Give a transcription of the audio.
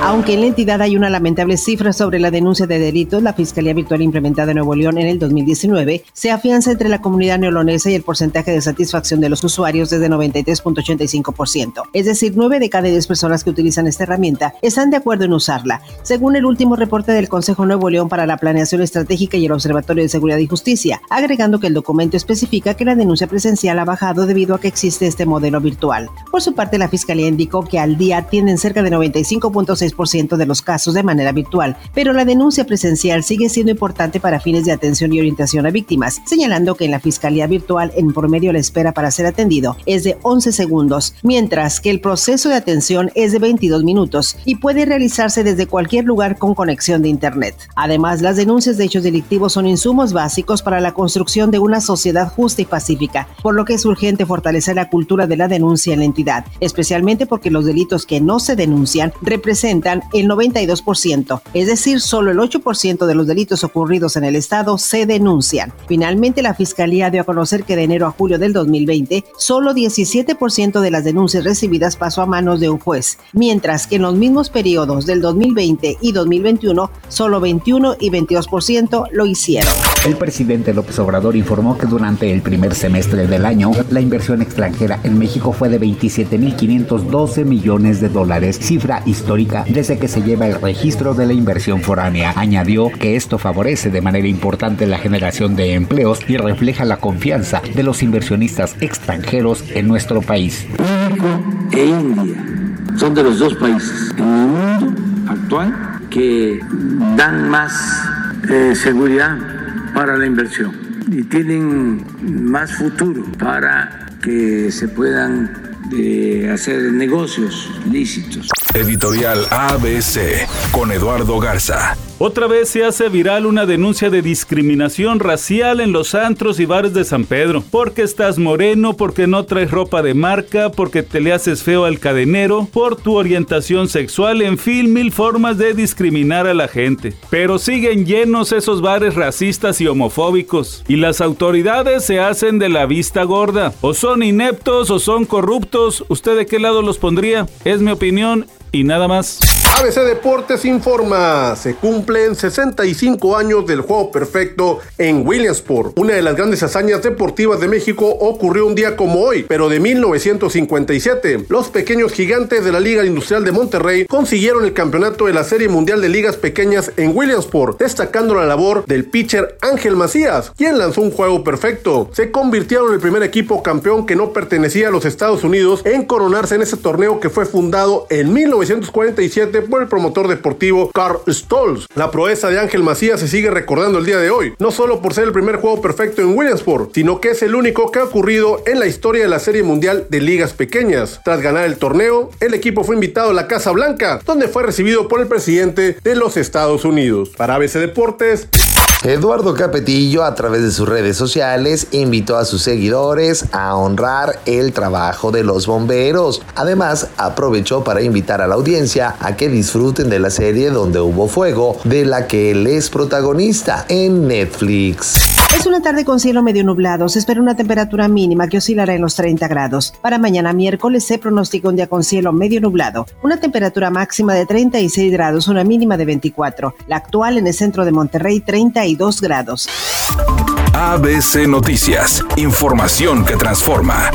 Aunque en la entidad hay una lamentable cifra sobre la denuncia de delitos, la Fiscalía Virtual implementada en Nuevo León en el 2019 se afianza entre la comunidad neolonesa y el porcentaje de satisfacción de los usuarios desde 93.85%. Es decir, 9 de cada 10 personas que utilizan esta herramienta están de acuerdo en usarla, según el último reporte del Consejo Nuevo León para la Planeación Estratégica y el Observatorio de Seguridad y Justicia, agregando que el documento especifica que la denuncia presencial ha bajado debido a que existe este modelo virtual. Por su parte, la Fiscalía indicó que al día tienen cerca de 95.6 ciento de los casos de manera virtual, pero la denuncia presencial sigue siendo importante para fines de atención y orientación a víctimas, señalando que en la Fiscalía Virtual en promedio la espera para ser atendido es de 11 segundos, mientras que el proceso de atención es de 22 minutos y puede realizarse desde cualquier lugar con conexión de Internet. Además, las denuncias de hechos delictivos son insumos básicos para la construcción de una sociedad justa y pacífica, por lo que es urgente fortalecer la cultura de la denuncia en la entidad, especialmente porque los delitos que no se denuncian representan el 92%, es decir, solo el 8% de los delitos ocurridos en el estado se denuncian. Finalmente, la Fiscalía dio a conocer que de enero a julio del 2020, solo 17% de las denuncias recibidas pasó a manos de un juez, mientras que en los mismos periodos del 2020 y 2021, solo 21 y 22% lo hicieron. El presidente López Obrador informó que durante el primer semestre del año, la inversión extranjera en México fue de 27.512 millones de dólares, cifra histórica desde que se lleva el registro de la inversión foránea. Añadió que esto favorece de manera importante la generación de empleos y refleja la confianza de los inversionistas extranjeros en nuestro país. México e India son de los dos países en el mundo actual que dan más eh, seguridad para la inversión y tienen más futuro para que se puedan eh, hacer negocios lícitos. Editorial ABC con Eduardo Garza. Otra vez se hace viral una denuncia de discriminación racial en los antros y bares de San Pedro. Porque estás moreno, porque no traes ropa de marca, porque te le haces feo al cadenero, por tu orientación sexual, en fin, mil formas de discriminar a la gente. Pero siguen llenos esos bares racistas y homofóbicos. Y las autoridades se hacen de la vista gorda. O son ineptos o son corruptos. ¿Usted de qué lado los pondría? Es mi opinión y nada más. ABC Deportes informa, se cumplen 65 años del juego perfecto en Williamsport. Una de las grandes hazañas deportivas de México ocurrió un día como hoy, pero de 1957. Los pequeños gigantes de la Liga Industrial de Monterrey consiguieron el campeonato de la Serie Mundial de Ligas Pequeñas en Williamsport, destacando la labor del pitcher Ángel Macías, quien lanzó un juego perfecto. Se convirtieron en el primer equipo campeón que no pertenecía a los Estados Unidos en coronarse en ese torneo que fue fundado en 1947 por el promotor deportivo Carl Stolz. La proeza de Ángel Macías se sigue recordando el día de hoy, no solo por ser el primer juego perfecto en Williamsport, sino que es el único que ha ocurrido en la historia de la Serie Mundial de Ligas Pequeñas. Tras ganar el torneo, el equipo fue invitado a la Casa Blanca, donde fue recibido por el presidente de los Estados Unidos. Para ABC Deportes, Eduardo Capetillo, a través de sus redes sociales, invitó a sus seguidores a honrar el trabajo de los bomberos. Además, aprovechó para invitar a la audiencia a que disfruten de la serie Donde hubo fuego, de la que él es protagonista en Netflix. Es una tarde con cielo medio nublado. Se espera una temperatura mínima que oscilará en los 30 grados. Para mañana miércoles se pronostica un día con cielo medio nublado. Una temperatura máxima de 36 grados, una mínima de 24. La actual en el centro de Monterrey, 32 grados. ABC Noticias. Información que transforma.